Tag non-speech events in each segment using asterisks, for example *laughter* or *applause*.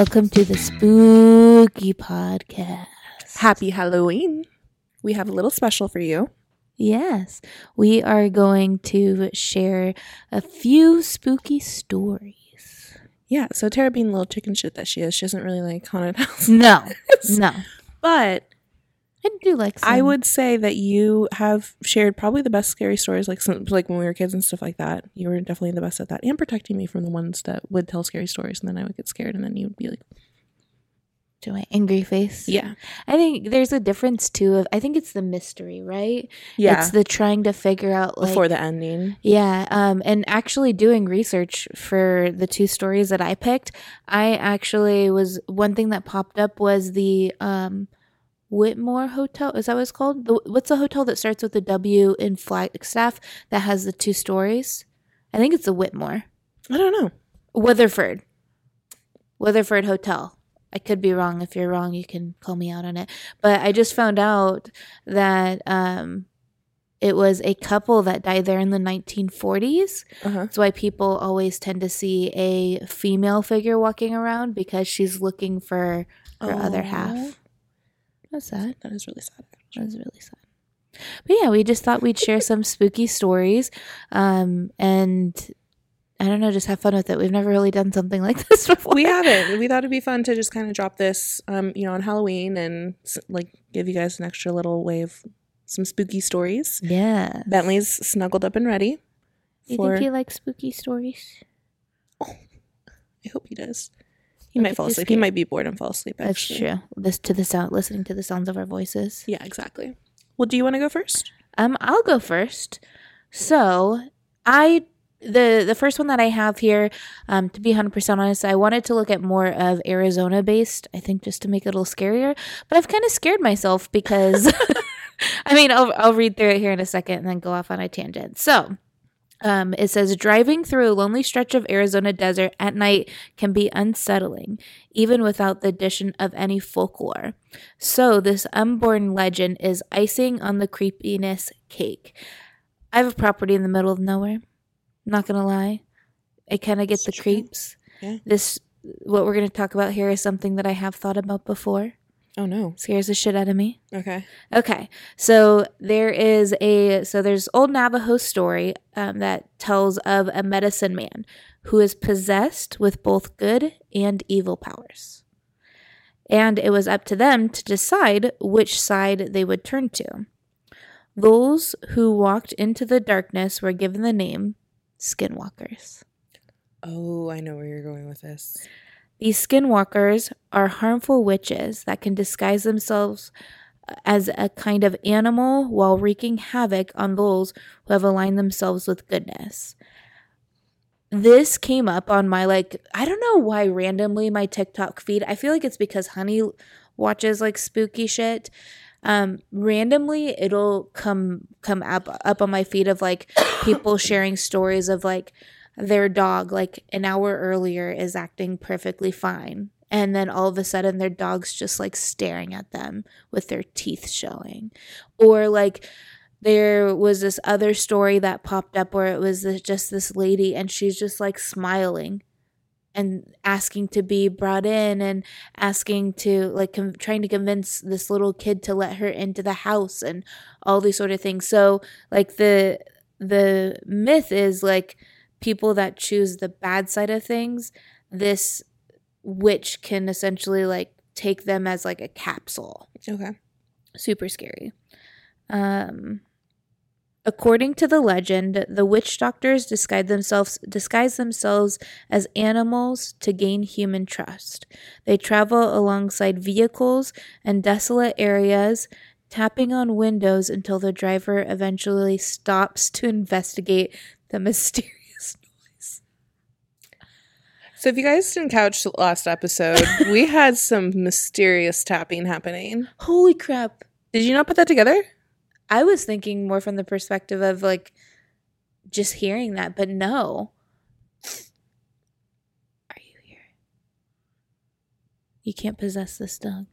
Welcome to the Spooky Podcast. Happy Halloween. We have a little special for you. Yes, we are going to share a few spooky stories. Yeah, so Tara being the little chicken shit that she is, she doesn't really like haunted *laughs* houses. No, *laughs* no. But I do like some. I would say that you have shared probably the best scary stories, like some, like when we were kids and stuff like that. You were definitely the best at that, and protecting me from the ones that would tell scary stories, and then I would get scared, and then you would be like, "Do my angry face. "Yeah, I think there's a difference too of I think it's the mystery, right? yeah," It's the trying to figure out like before the ending. Yeah, um, and actually doing research for the two stories that I picked, I actually was one thing that popped up was the um, Whitmore Hotel. Is that what it's called? What's the hotel that starts with the W in Flagstaff that has the two stories? I think it's the Whitmore, I don't know. Weatherford, Weatherford Hotel. I could be wrong. If you're wrong, you can call me out on it. But I just found out that um, it was a couple that died there in the 1940s. Uh huh. That's why people always tend to see a female figure walking around because she's looking for her other half. That's sad. That is really sad. That was really sad. But yeah, we just thought we'd share some spooky stories. Um, and I don't know, just have fun with it. We've never really done something *laughs* like this before. we haven't. We thought it'd be fun to just kind of drop this, um, you know, on Halloween and like give you guys an extra little wave, some spooky stories. Yeah. Bentley's snuggled up and ready. You For think he likes spooky stories? Oh, I hope he does. He might fall asleep. He might be bored and fall asleep. That's Actually. true. This to the sound, listening to the sounds of our voices. Yeah, exactly. Well, do you want to go first? Um, I'll go first. So, I the the first one that I have here, um, to be hundred percent honest, I wanted to look at more of Arizona based. I think just to make it a little scarier, but I've kind of scared myself because, *laughs* I mean, I'll I'll read through it here in a second and then go off on a tangent. So. Um, it says driving through a lonely stretch of Arizona desert at night can be unsettling, even without the addition of any folklore. So, this unborn legend is icing on the creepiness cake. I have a property in the middle of nowhere. Not gonna lie, I kind of get It's the true. creeps. Yeah. This, what we're gonna talk about here, is something that I have thought about before. Oh no. Scares the shit out of me. Okay. Okay, so there is a so there's old Navajo story um, that tells of a medicine man who is possessed with both good and evil powers, and it was up to them to decide which side they would turn to. Those who walked into the darkness were given the name Skinwalkers. Oh, I know where you're going with this. These skinwalkers are harmful witches that can disguise themselves as a kind of animal while wreaking havoc on those who have aligned themselves with goodness. This came up on my like I don't know why randomly my TikTok feed. I feel like it's because Honey watches like spooky shit. Um randomly it'll come come up up on my feed of like people sharing stories of like their dog like an hour earlier is acting perfectly fine. And then all of a sudden their dog's just like staring at them with their teeth showing. Or like there was this other story that popped up where it was this, just this lady and she's just like smiling and asking to be brought in and asking to like com- trying to convince this little kid to let her into the house and all these sort of things. So like the the myth is like people that choose the bad side of things this witch can essentially like take them as like a capsule Okay. super scary. Um, according to the legend, the witch doctors disguise themselves disguise themselves as animals to gain human trust. They travel alongside vehicles and desolate areas, tapping on windows until the driver eventually stops to investigate the *laughs* mysterious. So if you guys didn't catch the last episode, *laughs* we had some mysterious tapping happening. Holy crap! Did you not put that together? I was thinking more from the perspective of like just hearing that, but no. Are you here? You can't possess this dog.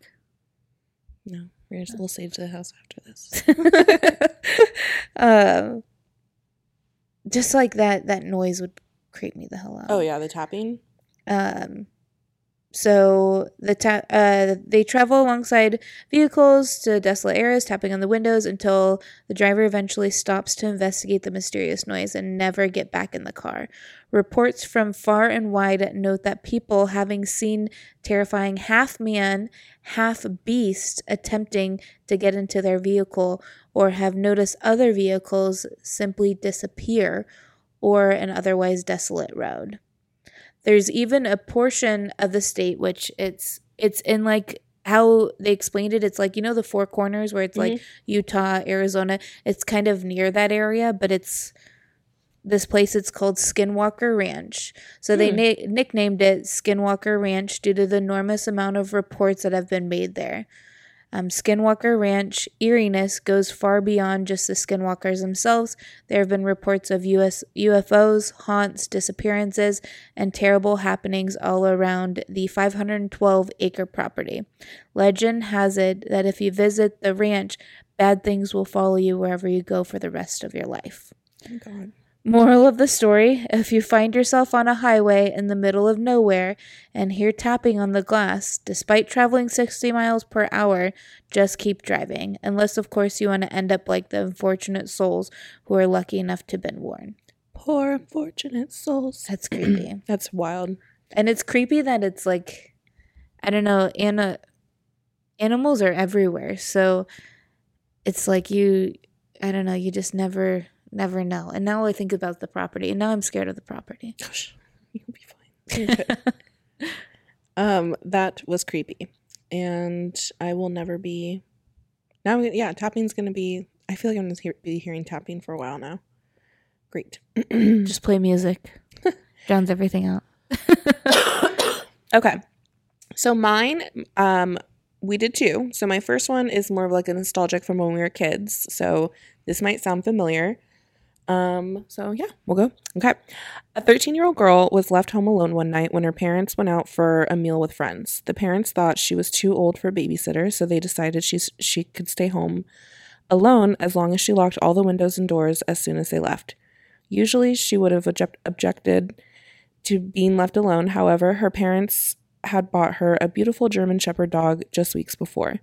No. We're just, we'll save the house after this. *laughs* *laughs* um, just like that, that noise would creep me the hell out. oh yeah, the tapping. Um, so the ta- uh, they travel alongside vehicles to desolate areas, tapping on the windows until the driver eventually stops to investigate the mysterious noise and never get back in the car. Reports from far and wide note that people having seen terrifying half man, half beast attempting to get into their vehicle, or have noticed other vehicles simply disappear or an otherwise desolate road. There's even a portion of the state which it's it's in like how they explained it. It's like you know the four corners where it's mm-hmm. like Utah, Arizona. It's kind of near that area, but it's this place it's called Skinwalker Ranch. So they hmm. na- nicknamed it Skinwalker Ranch due to the enormous amount of reports that have been made there. Um, Skinwalker Ranch eeriness goes far beyond just the skinwalkers themselves. There have been reports of US UFOs, haunts, disappearances, and terrible happenings all around the 512 acre property. Legend has it that if you visit the ranch, bad things will follow you wherever you go for the rest of your life. Oh God. Moral of the story if you find yourself on a highway in the middle of nowhere and hear tapping on the glass, despite traveling 60 miles per hour, just keep driving. Unless, of course, you want to end up like the unfortunate souls who are lucky enough to have been warned. Poor unfortunate souls. That's creepy. *clears throat* That's wild. And it's creepy that it's like, I don't know, Anna, animals are everywhere. So it's like you, I don't know, you just never never know. And now I think about the property, and now I'm scared of the property. Gosh, you'll be fine. *laughs* um, that was creepy, and I will never be. Now, yeah, tapping's gonna be. I feel like I'm gonna be hearing tapping for a while now. Great. *clears throat* Just play music. *laughs* Drowns everything out. *coughs* okay. So mine, um, we did two. So my first one is more of like a nostalgic from when we were kids. So this might sound familiar. Um, so yeah, we'll go. Okay. A 13 year old girl was left home alone one night when her parents went out for a meal with friends. The parents thought she was too old for a babysitter, so they decided she, she could stay home alone as long as she locked all the windows and doors as soon as they left. Usually she would have object- objected to being left alone. However, her parents had bought her a beautiful German Shepherd dog just weeks before.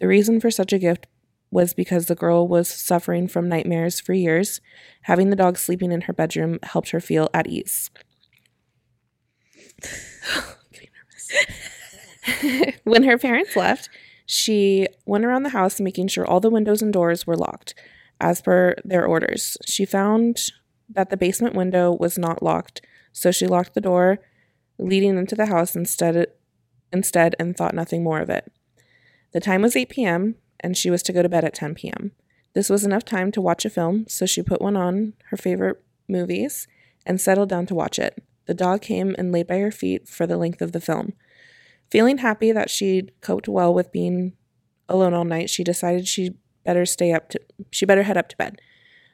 The reason for such a gift was because the girl was suffering from nightmares for years. Having the dog sleeping in her bedroom helped her feel at ease. *laughs* when her parents left, she went around the house making sure all the windows and doors were locked as per their orders. She found that the basement window was not locked, so she locked the door leading into the house instead instead and thought nothing more of it. The time was 8 p.m and she was to go to bed at 10 p.m. This was enough time to watch a film, so she put one on her favorite movies and settled down to watch it. The dog came and laid by her feet for the length of the film. Feeling happy that she'd coped well with being alone all night, she decided she better stay up to she better head up to bed.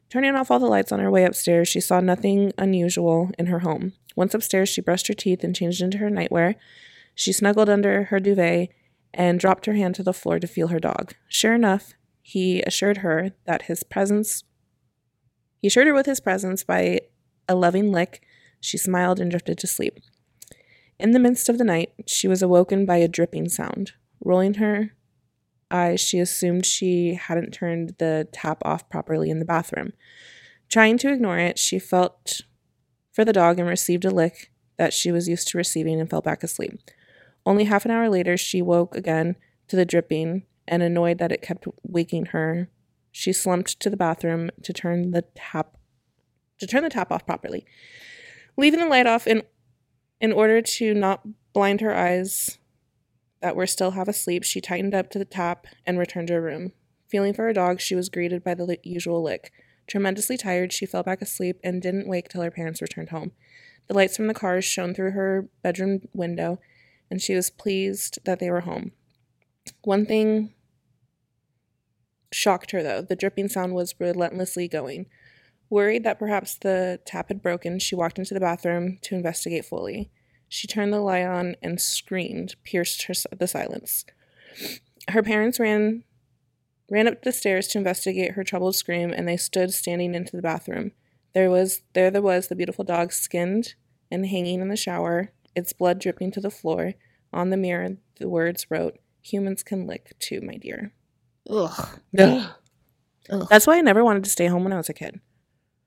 Turning off all the lights on her way upstairs, she saw nothing unusual in her home. Once upstairs, she brushed her teeth and changed into her nightwear. She snuggled under her duvet and dropped her hand to the floor to feel her dog. Sure enough, he assured her that his presence he assured her with his presence by a loving lick. She smiled and drifted to sleep. In the midst of the night, she was awoken by a dripping sound. Rolling her eyes, she assumed she hadn't turned the tap off properly in the bathroom. Trying to ignore it, she felt for the dog and received a lick that she was used to receiving and fell back asleep. Only half an hour later, she woke again to the dripping and annoyed that it kept waking her. She slumped to the bathroom to turn the tap to turn the tap off properly. Leaving the light off in in order to not blind her eyes that were still half asleep, she tightened up to the tap and returned to her room. Feeling for her dog, she was greeted by the usual lick. Tremendously tired, she fell back asleep and didn't wake till her parents returned home. The lights from the cars shone through her bedroom window, and she was pleased that they were home. One thing shocked her, though the dripping sound was relentlessly going. Worried that perhaps the tap had broken, she walked into the bathroom to investigate fully. She turned the light on and screamed, pierced her, the silence. Her parents ran ran up the stairs to investigate her troubled scream, and they stood standing into the bathroom. There was there there was the beautiful dog skinned and hanging in the shower, its blood dripping to the floor, On the mirror, the words wrote, Humans can lick too, my dear. Ugh. Ugh. *gasps* Ugh. That's why I never wanted to stay home when I was a kid.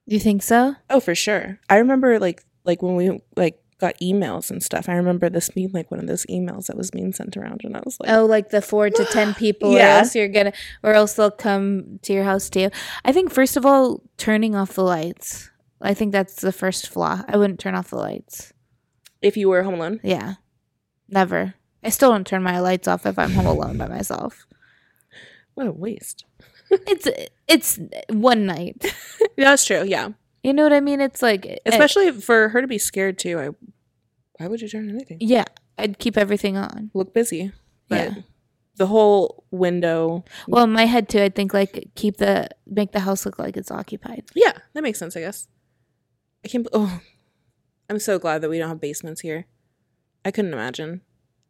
You think so? Oh, for sure. I remember like like when we like got emails and stuff. I remember this being like one of those emails that was being sent around, and I was like, Oh, like the four to ten *gasps* people, Yeah. or else you're gonna, or else they'll come to your house too. I think first of all, turning off the lights. I think that's the first flaw. I wouldn't turn off the lights. If you were home alone. Yeah, never. I still don't turn my lights off if I'm home alone by myself. What a waste. *laughs* It's it's one night. *laughs* That's true. Yeah, You know what I mean? It's like especially for her to be scared too. I why would you turn anything? yeah. I'd keep everything on. Look busy, but Yeah. the whole window. Well, in my head too, I'd think like keep the make the house look like it's occupied. Yeah, that makes sense. I guess. I can't. Oh, I'm so glad that we don't have basements here. I couldn't imagine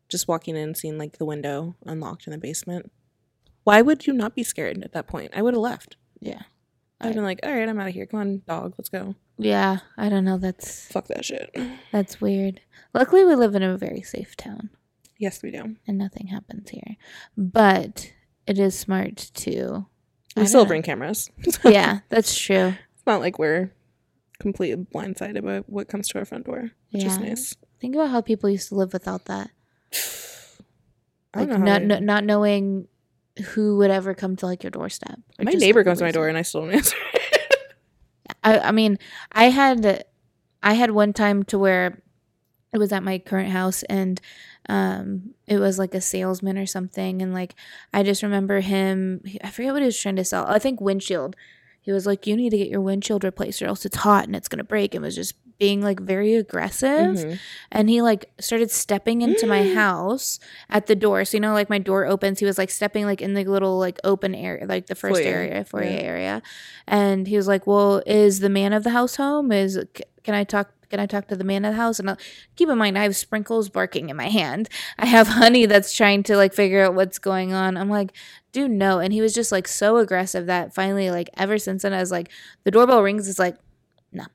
just walking in and seeing like the window unlocked in the basement. Why would you not be scared at that point? I would have left. Yeah. I'd been like, all right, I'm out of here. Come on, dog, let's go. Yeah, I don't know. That's Fuck that shit. that's weird. Luckily, we live in a very safe town Yes, we do. and nothing happens here. But it is smart to. I We still don't- bring cameras. *laughs* Yeah, that's true. It's not like we're completely blindsided by what comes to our front door, which is Yeah. nice. Think about how people used to live without that. Like don't not no, not knowing who would ever come to like your doorstep. my neighbor comes to my door and I still don't *laughs* answer. I, I mean, I had, I had one time to where it was at my current house and um it was like a salesman or something and like I just remember him I forget what he was trying to sell. I think windshield. He was like you need to get your windshield replaced or else it's hot and it's going to break and was just being like very aggressive Mhm. and he like started stepping into my house at the door. So you know, like my door opens, he was like stepping like in the little like open area, like the first Foyer, area, foyer yeah. area, and he was like, "Well, is the man of the house home? Is can I talk?" Can I talk to the man of the house? And I'll, keep in mind, I have sprinkles barking in my hand. I have *laughs* honey that's trying to like figure out what's going on. I'm like, dude, no. And he was just like so aggressive that finally, like, ever since then, I was like, the doorbell rings. It's like, no.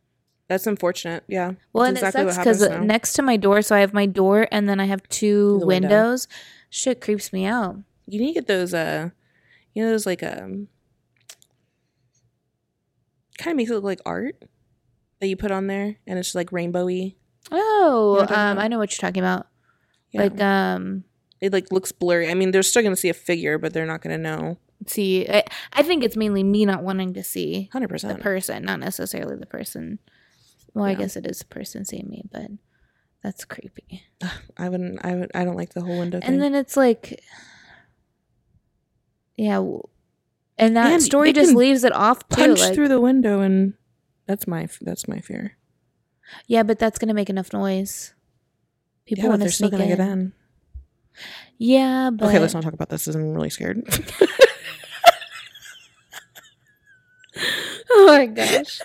That's unfortunate. Yeah. well, That's and exactly it sucks because happens next to my door, so I have my door and then I have two The window. windows. Shit creeps me out. You need to get those uh you know those like um kind of makes it look like art that you put on there and it's like rainbowy. Oh, You know um. I know what you're talking about. Yeah. Like, um, it like looks blurry. I mean, they're still going to see a figure, but they're not going to know. see, I, I think it's mainly me not wanting to see 100%. the person, not necessarily the person. Well, I guess it is the person seeing me, but that's creepy. *sighs* I wouldn't I would I don't like the whole window thing. And then it's like, yeah, and that And story just can leaves it off too. punch like- through the window and that's my that's my fear. yeah, but that's gonna make enough noise. People yeah, want to still sneak going to in. get in. Yeah, but okay, let's not talk about this. I'm really scared. *laughs* Oh my gosh.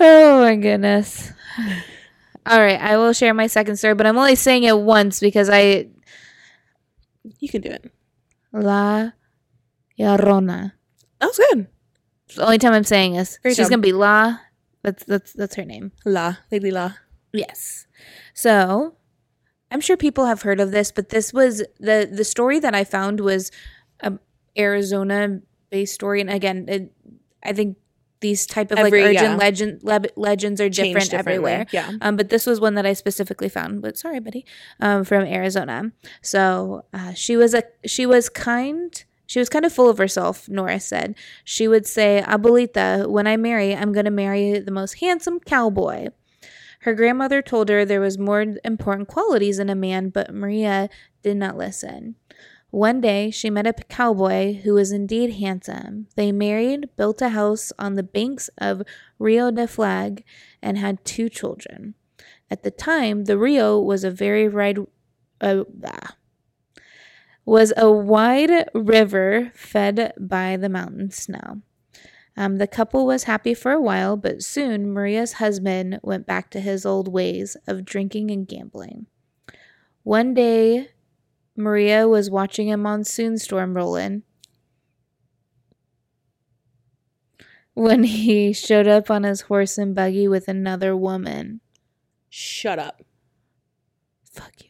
oh my goodness. All right, I will share my second story, but I'm only saying it once because I you can do it. La Llorona. That was good. The only time I'm saying is Great She's job. gonna be La. That's that's that's her name. La, Lady La. Yes. So I'm sure people have heard of this, but this was the the story that I found was a Arizona based story, and again, it, I think these type of Every- like yeah. legend leb- legends are different everywhere. Yeah. Um, but this was one that I specifically found. But sorry, buddy, um, from Arizona. So uh, she was a she was kind. She was kind of full of herself. Nora said she would say, "Abuelita, when I marry, I'm going to marry the most handsome cowboy." Her grandmother told her there was more important qualities in a man, but Maria did not listen. One day, she met a cowboy who was indeed handsome. They married, built a house on the banks of Rio de Flag, and had two children. At the time, the Rio was a very wide, uh, was a wide river fed by the mountain snow. Um, the couple was happy for a while, but soon Maria's husband went back to his old ways of drinking and gambling. One day, Maria was watching a monsoon storm roll in when he showed up on his horse and buggy with another woman. Shut up. Fuck you.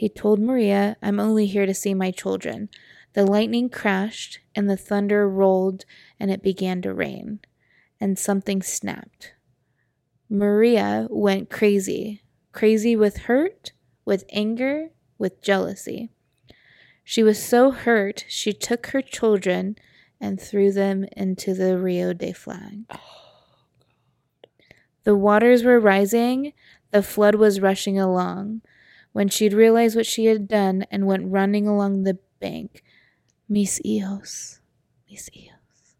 He told Maria, I'm only here to see my children. The lightning crashed, and the thunder rolled, and it began to rain, and something snapped. Maria went crazy, crazy with hurt, with anger, with jealousy. She was so hurt, she took her children and threw them into the Rio de Flag. Oh, the waters were rising, the flood was rushing along. When she'd realized what she had done and went running along the bank, mis hijos, mis hijos,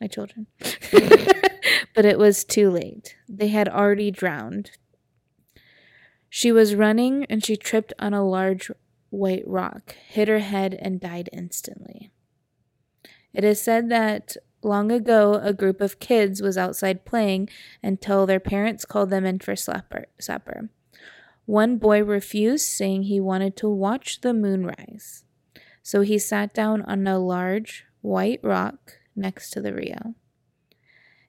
my children. *laughs* but it was too late. They had already drowned. She was running and she tripped on a large white rock, hit her head, and died instantly. It is said that long ago a group of kids was outside playing until their parents called them in for supper. One boy refused, saying he wanted to watch the moon rise. So he sat down on a large white rock next to the Rio.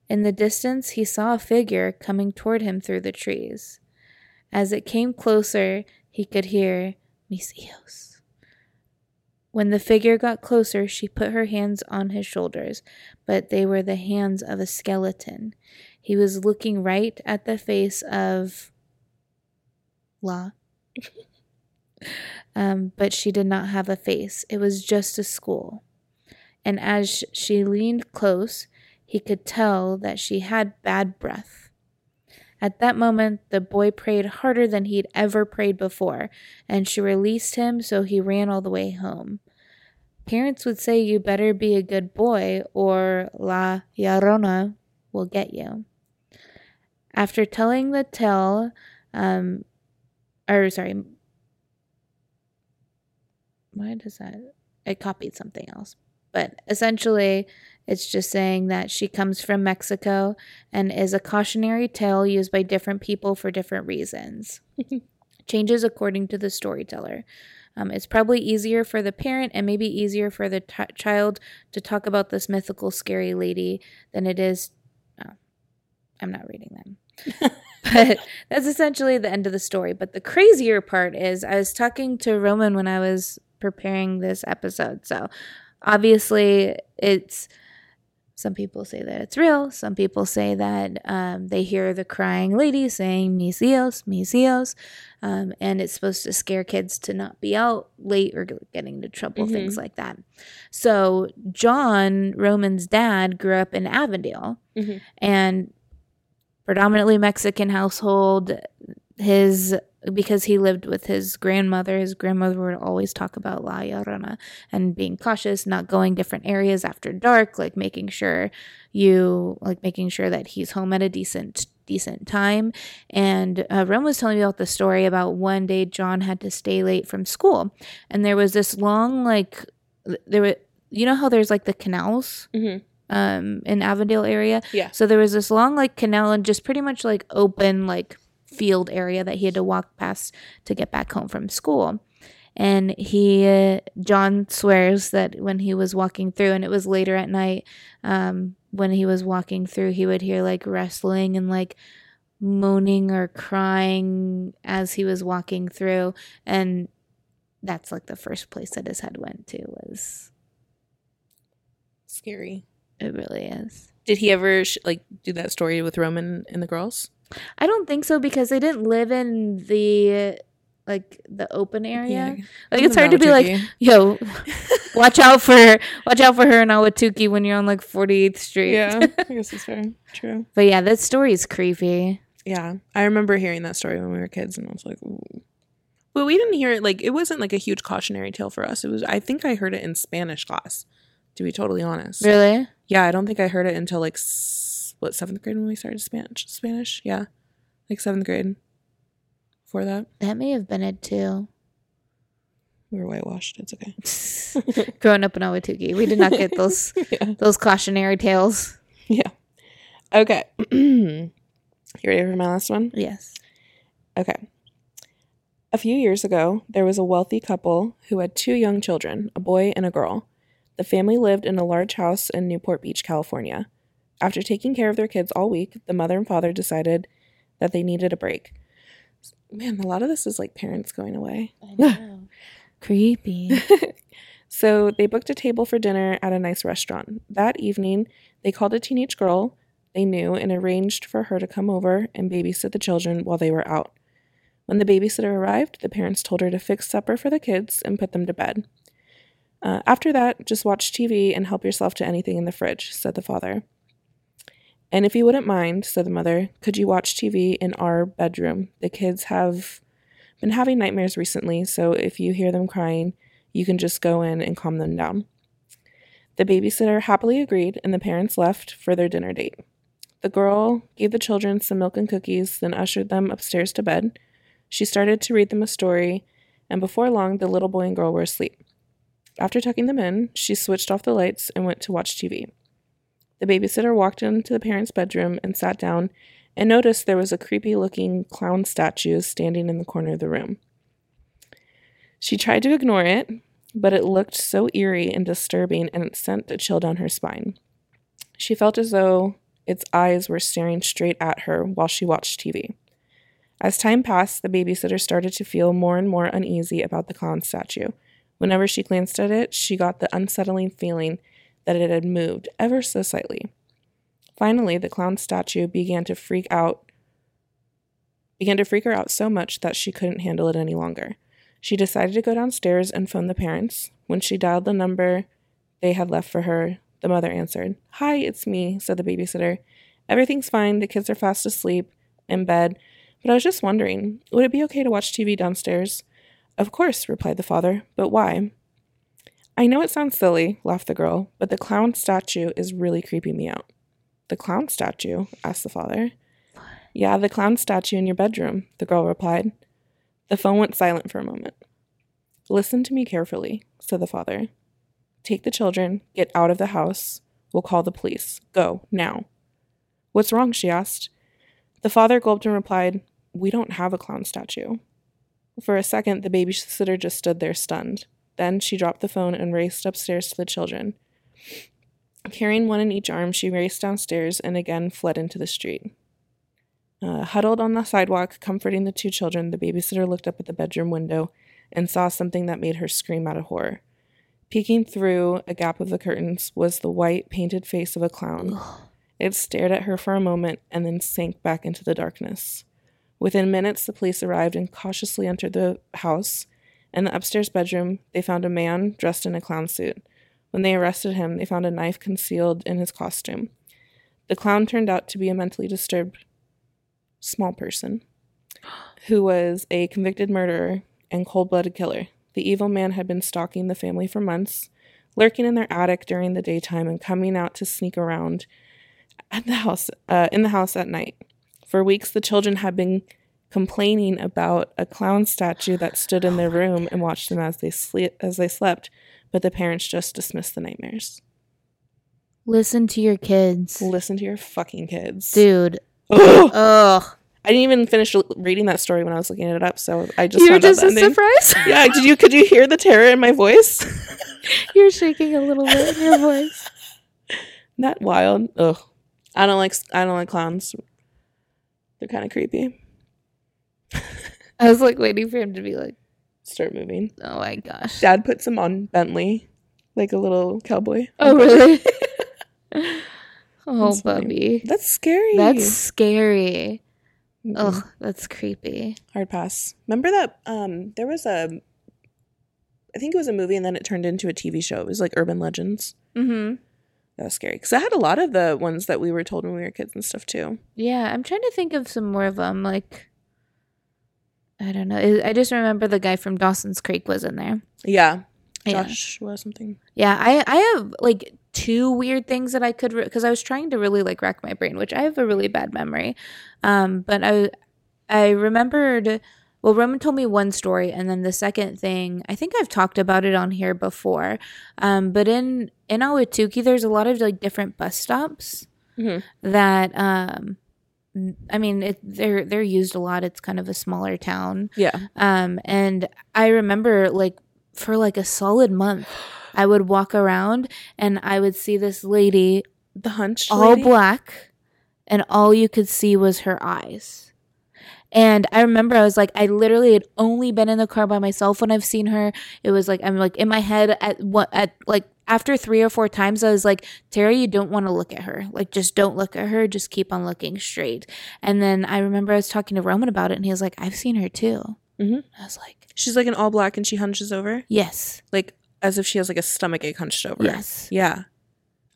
In the distance, he saw a figure coming toward him through the trees. As it came closer, he could hear, Mis hijos. When the figure got closer, she put her hands on his shoulders, but they were the hands of a skeleton. He was looking right at the face of La. um, but she did not have a face. It was just a skull. And as she leaned close, he could tell that she had bad breath. At that moment, the boy prayed harder than he'd ever prayed before, and she released him, so he ran all the way home. Parents would say, You better be a good boy, or La Llorona will get you. After telling the tale, um, or sorry, why does that? I copied something else. But essentially, it's just saying that she comes from Mexico and is a cautionary tale used by different people for different reasons. *laughs* Changes according to the storyteller. Um, it's probably easier for the parent and maybe easier for the t- child to talk about this mythical, scary lady than it is. Oh, I'm not reading them. *laughs* but that's essentially the end of the story. But the crazier part is I was talking to Roman when I was preparing this episode. So obviously, it's some people say that it's real. Some people say that um, they hear the crying lady saying "mis hijos, mis hijos," um, and it's supposed to scare kids to not be out late or getting into trouble, mm-hmm. things like that. So John Roman's dad grew up in Avondale, mm-hmm. and predominantly Mexican household. His because he lived with his grandmother. His grandmother would always talk about La Llorona and being cautious, not going different areas after dark, like making sure you like making sure that he's home at a decent decent time. And uh, was telling me about the story about one day John had to stay late from school, and there was this long like there were you know how there's like the canals. Mm-hmm um in Avondale area. Yeah. So there was this long like canal and just pretty much like open like field area that he had to walk past to get back home from school. And he, uh, John swears that when he was walking through, and it was later at night, um, when he was walking through, he would hear like wrestling and like moaning or crying as he was walking through. And that's like the first place that his head went to was scary. It really is. Did he ever sh- like do that story with Roman and the girls? I don't think so because they didn't live in the like the open area. Yeah. Like it's hard to be like, yo, *laughs* watch out for watch out for her in Ahwatukee when you're on like 48th Street. Yeah, I *laughs* guess it's fair. True. But yeah, that story is creepy. Yeah, I remember hearing that story when we were kids, and I was like, Ooh. but we didn't hear it like it wasn't like a huge cautionary tale for us. It was. I think I heard it in Spanish class. To be totally honest. Really? Yeah, I don't think I heard it until like what seventh grade when we started Spanish. Spanish, yeah, like seventh grade. Before that, that may have been it too. We were whitewashed. It's okay. *laughs* Growing up in Ahwatukee, we did not get those *laughs* yeah. those cautionary tales. Yeah. Okay. *clears throat* you ready for my last one? Yes. Okay. A few years ago, there was a wealthy couple who had two young children, a boy and a girl. The family lived in a large house in Newport Beach, California. After taking care of their kids all week, the mother and father decided that they needed a break. Man, a lot of this is like parents going away. I know. *laughs* Creepy. *laughs* So they booked a table for dinner at a nice restaurant. That evening, they called a teenage girl they knew and arranged for her to come over and babysit the children while they were out. When the babysitter arrived, the parents told her to fix supper for the kids and put them to bed. Uh, after that, just watch TV and help yourself to anything in the fridge, said the father. And if you wouldn't mind, said the mother, could you watch TV in our bedroom? The kids have been having nightmares recently, so if you hear them crying, you can just go in and calm them down. The babysitter happily agreed, and the parents left for their dinner date. The girl gave the children some milk and cookies, then ushered them upstairs to bed. She started to read them a story, and before long, the little boy and girl were asleep. After tucking them in, she switched off the lights and went to watch TV. The babysitter walked into the parents' bedroom and sat down and noticed there was a creepy looking clown statue standing in the corner of the room. She tried to ignore it, but it looked so eerie and disturbing and it sent a chill down her spine. She felt as though its eyes were staring straight at her while she watched TV. As time passed, the babysitter started to feel more and more uneasy about the clown statue. Whenever she glanced at it, she got the unsettling feeling that it had moved ever so slightly. Finally, the clown statue began to freak out began to freak her out so much that she couldn't handle it any longer. She decided to go downstairs and phone the parents. When she dialed the number they had left for her, the mother answered. Hi, it's me, said the babysitter. Everything's fine. The kids are fast asleep in bed. But I was just wondering, would it be okay to watch TV downstairs? Of course, replied the father. But why? I know it sounds silly, laughed the girl, but the clown statue is really creeping me out. The clown statue? asked the father. Yeah, the clown statue in your bedroom, the girl replied. The phone went silent for a moment. Listen to me carefully, said the father. Take the children, get out of the house. We'll call the police. Go, now. What's wrong? she asked. The father gulped and replied, We don't have a clown statue. For a second, the babysitter just stood there stunned. Then she dropped the phone and raced upstairs to the children. Carrying one in each arm, she raced downstairs and again fled into the street. Uh, huddled on the sidewalk, comforting the two children, the babysitter looked up at the bedroom window and saw something that made her scream out of horror. Peeking through a gap of the curtains was the white, painted face of a clown. It stared at her for a moment and then sank back into the darkness. Within minutes, the police arrived and cautiously entered the house. In the upstairs bedroom, they found a man dressed in a clown suit. When they arrested him, they found a knife concealed in his costume. The clown turned out to be a mentally disturbed small person *gasps* who was a convicted murderer and cold blooded killer. The evil man had been stalking the family for months, lurking in their attic during the daytime and coming out to sneak around at the house uh, in the house at night. For weeks, the children had been complaining about a clown statue that stood in their room and watched them as they sleep as they slept, but the parents just dismissed the nightmares. Listen to your kids. Listen to your fucking kids. Dude. *gasps* Ugh. Ugh. I didn't even finish reading that story when I was looking it up, so I just You're just as ending. surprised? *laughs* Yeah, did you could you hear the terror in my voice? *laughs* You're shaking a little bit in your voice. *laughs* Not wild. Ugh. I don't like I don't like clowns. They're kind of creepy. I was like waiting for him to be like, Start moving. oh my gosh. Dad puts him on Bentley, like a little cowboy. Oh, really? *laughs* oh, That's funny. Bubby. That's scary. That's scary. Mm-mm. Ugh, that's creepy. hard pass. Remember that? Um, there was a. I think it was a movie, and then it turned into a TV show. It was like Urban Legends. Mm-hmm. That was scary because I had a lot of the ones that we were told when we were kids and stuff too. Yeah, I'm trying to think of some more of them. Like, I don't know. I just remember the guy from Dawson's Creek was in there. Yeah, Yeah. Joshua something. Yeah, I I have like two weird things that I could because I was trying to really like rack my brain, which I have a really bad memory. Um, but I I remembered. Well, Roman told me one story, and then the second thing I think I've talked about it on here before. Um, but in in Ahwatukee, there's a lot of like different bus stops Mhm. that um, I mean, it, they're they're used a lot. It's kind of a smaller town. Yeah. Um, and I remember like for like a solid month, I would walk around and I would see this lady The hunch. all lady? black, and all you could see was her eyes. And I remember I was like, I literally had only been in the car by myself when I've seen her. It was like I'm like in my head at what at like after three or four times, I was like, Terry, you don't want to look at her. Like, just don't look at her. Just keep on looking straight. And then I remember I was talking to Roman about it, and he was like, I've seen her too. Mm-hmm. I was like, She's like an all black and she hunches over, Yes, like as if she has like a stomach ache hunched over. yes. Yeah.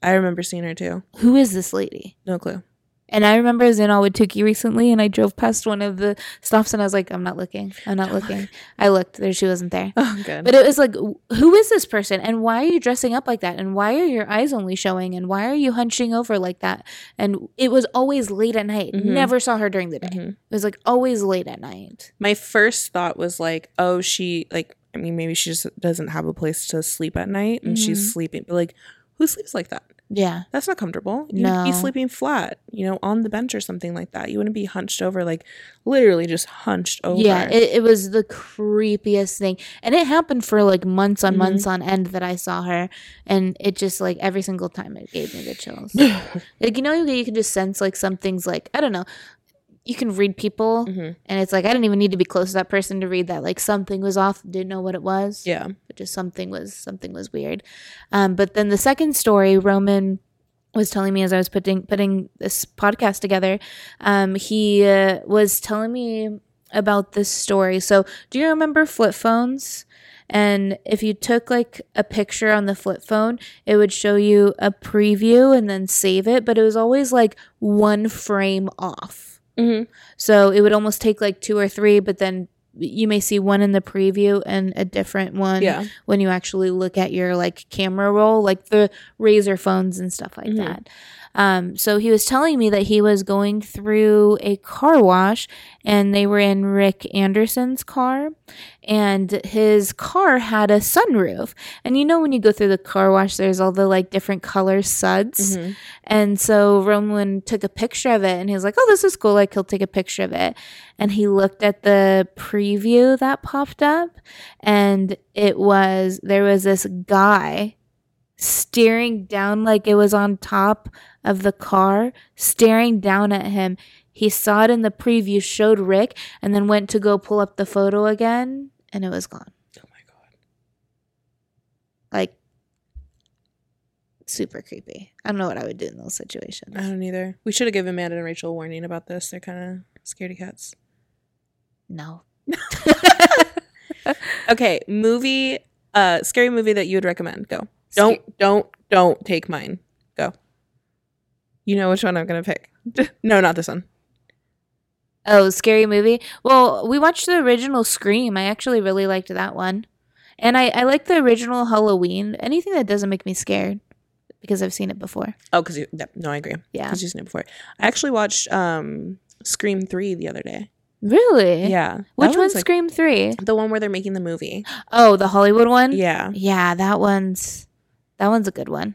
I remember seeing her too. Who is this lady? No clue. And I remember I was in Ahwatukee recently, and I drove past one of the stops, and I was like, I'm not looking. I'm not looking. I looked there; she wasn't there. Oh, good. But it was like, who is this person, and why are you dressing up like that, and why are your eyes only showing, and why are you hunching over like that? And it was always late at night. Mhm. Never saw her during the day. Mhm. It was like always late at night. My first thought was like, oh, she like. I mean, maybe she just doesn't have a place to sleep at night, and Mhm. she's sleeping. But like, who sleeps like that? Yeah, That's not comfortable. You'd be sleeping flat, you know, on the bench or something like that. You wouldn't be hunched over, like literally just hunched over. yeah. It, it was the creepiest thing, and it happened for like months on Mhm. months on end that I saw her, and it just like every single time it gave me the chills. *laughs* like you know, you, you can just sense like something's like I don't know. You can read people, Mhm. and it's like I didn't even need to be close to that person to read that. Like something was off, didn't know what it was. Yeah. but just something was something was weird. Um, but then the second story, Roman was telling me as I was putting putting this podcast together, um, he uh, was telling me about this story. So, do you remember flip phones? And if you took like a picture on the flip phone, it would show you a preview and then save it, but it was always like one frame off. Mm-hmm. So it would almost take like two or three, but then you may see one in the preview and a different one Yeah. when you actually look at your like camera roll, like the Razr phones and stuff like Mhm. that. Um, so he was telling me that he was going through a car wash and they were in Rick Anderson's car and his car had a sunroof. And you know, when you go through the car wash, there's all the like different color suds. Mhm. And so Roman took a picture of it and he was like, Oh, this is cool. Like, he'll take a picture of it. And he looked at the preview that popped up, and it was there was this guy staring down like it was on top of the car, staring down at him. He saw it in the preview, showed Rick, and then went to go pull up the photo again, and it was gone. Oh my god. Like, super creepy. I don't know what I would do in those situations. I don't either. We should have given Amanda and Rachel a warning about this. They're kind of scaredy cats. No. *laughs* *laughs* Okay, movie, uh, scary movie that you would recommend. Go. Don't, don't, don't take mine. Go. You know which one I'm gonna pick. *laughs* no, not this one. Oh, scary movie. Well, we watched the original Scream. I actually really liked that one. And I, I like the original Halloween. Anything that doesn't make me scared because I've seen it before. Oh, because you. No, I agree. Yeah. Because you've seen it before. I actually watched um Scream Three the other day. Really? Yeah. Which That one's like Scream 3? the one where they're making the movie? Oh, the Hollywood one? Yeah. Yeah, that one's that one's a good one.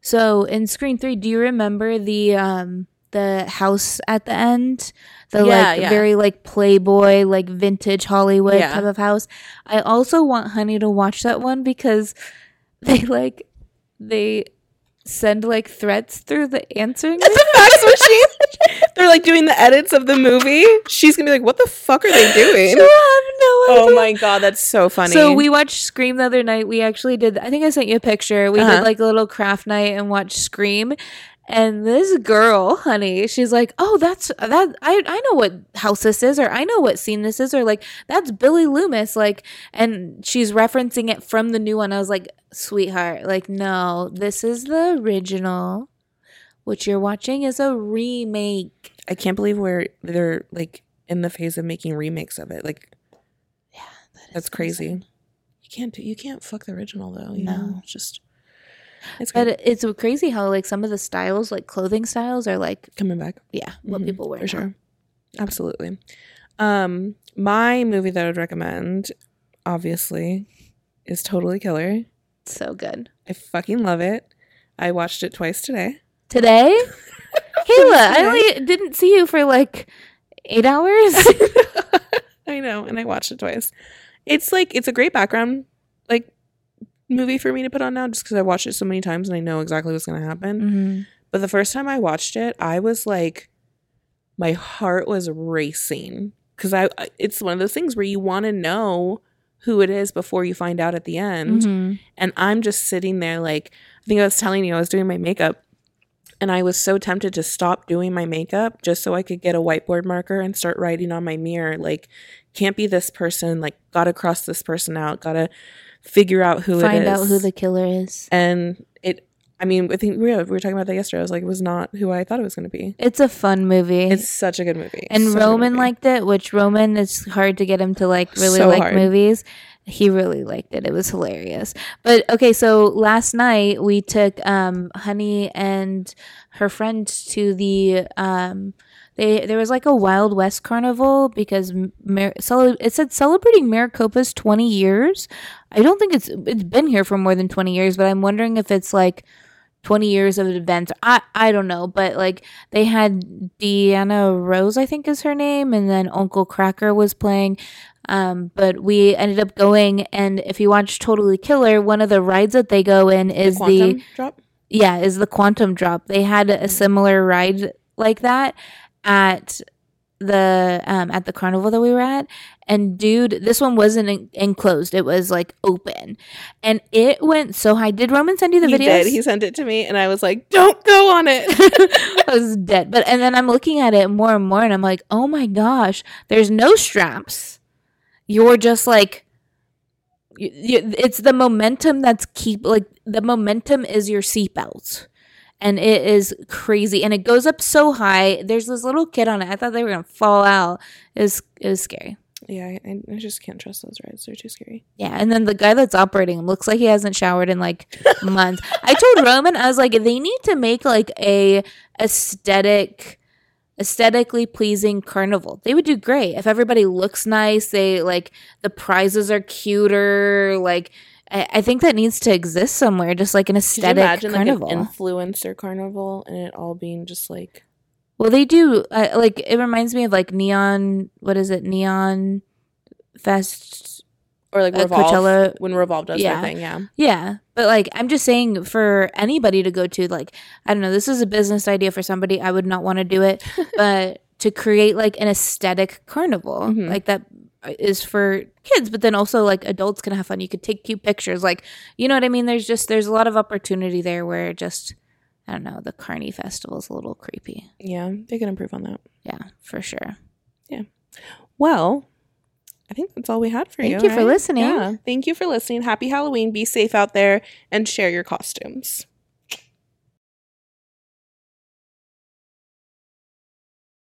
So in Scream 3, do you remember the um the house at the end? The Yeah, like yeah. very like Playboy, like vintage Hollywood Yeah. type of house. I also want Honey to watch that one because *laughs* they like they send like threats through the answering machine. fax machine. *laughs* They're like doing the edits of the movie. She's gonna be like, "What the fuck are they *laughs* doing?" She'll have no idea. Oh my god, that's so funny. So we watched Scream the other night. We actually did. I think I sent you a picture. We Uh-huh. did like a little craft night and watched Scream. And this girl, honey, she's like, "Oh, that's that. I I know what house this is, or I know what scene this is, or like that's Billy Loomis." Like, and she's referencing it from the new one. I was like, "Sweetheart, like, no, this is the original. What you're watching is a remake." I can't believe we're they're like in the phase of making remakes of it. Like Yeah, that is that's crazy. insane. You can't do you can't fuck the original though. You No. know? Just it's But good. it's crazy how like some of the styles, like clothing styles, are like, coming back. yeah, what Mhm, people wear for now. sure. Absolutely. Um, my movie that I would recommend, obviously, is Totally Killer. So good. I fucking love it. I watched it twice today. Today, *laughs* Kayla, I only didn't see you for like eight hours. *laughs* I know, and I watched it twice. It's like it's a great background movie for me to put on now, just because I watched it so many times and I know exactly what's gonna happen. mm-hmm. But the first time I watched it, I was like, my heart was racing because I I- it's one of those things where you want to know who it is before you find out at the end. Mhm. And I'm just sitting there like I think I was telling you I was doing my makeup and I was so tempted to stop doing my makeup just so I could get a whiteboard marker and start writing on my mirror like can't be this person like got to cross this person out got to figure out who Find it is Find out who the killer is. and it I mean I think we were, we were talking about that yesterday I was like it was not who I thought it was going to be It's a fun movie. it's such a good movie and Roman movie. liked it, which Roman it's hard to get him to like really So like hard. movies. He really liked it. It was hilarious. But okay, so last night we took um Honey and her friend to the um they there was like a Wild West carnival because Mar- cele- it said celebrating Maricopa's 20 years. I don't think it's it's been here for more than 20 years, but I'm wondering if it's like 20 years of events. I I don't know, but like they had Deanna Rose, I think is her name, and then Uncle Kracker was playing. Um, but we ended up going, and if you watch Totally Killer, one of the rides that they go in is the, quantum drop yeah is the Quantum Drop. They had a similar ride like that at the um at the carnival that we were at. And dude this one wasn't en- enclosed. It was like open. And it went so high. Did roman send you the video? he videos? did. He sent it to me and I was like don't go on it. *laughs* I was dead. But and then I'm looking at it more and more, and I'm like, oh my gosh, there's no straps. You're just like, y y it's the momentum that's keep like the momentum is your seatbelt, and it is crazy, and it goes up so high. There's this little kid on it. I thought they were gonna fall out. It was it was scary. yeah I, I just can't trust those rides they're too scary Yeah, and then the guy that's operating him looks like he hasn't showered in like *laughs* months. I told Roman, I was like, they need to make like a aesthetic, aesthetically pleasing carnival. They would do great if everybody looks nice. They like the prizes are cuter. Like, I, I think that needs to exist somewhere, just like an aesthetic imagine carnival. like an influencer carnival and it all being just like well, they do. Uh, like, it reminds me of like neon. What is it? Neon fest or like Uh, Revolve Coachella- when Revolve does Yeah. their thing yeah Yeah, but like I'm just saying for anybody to go to like I don't know, this is a business idea for somebody. I would not want to do it, *laughs* but to create like an aesthetic carnival Mhm. like that is for kids, but then also like adults can have fun. You could take cute pictures, like you know what I mean. There's just there's a lot of opportunity there where just I don't know the Carney Festival is a little creepy. yeah they can improve on that Yeah, for sure. Yeah. Well I think that's all we had for you. Thank you for listening. Yeah. Thank you for listening. Happy Halloween. Be safe out there and share your costumes.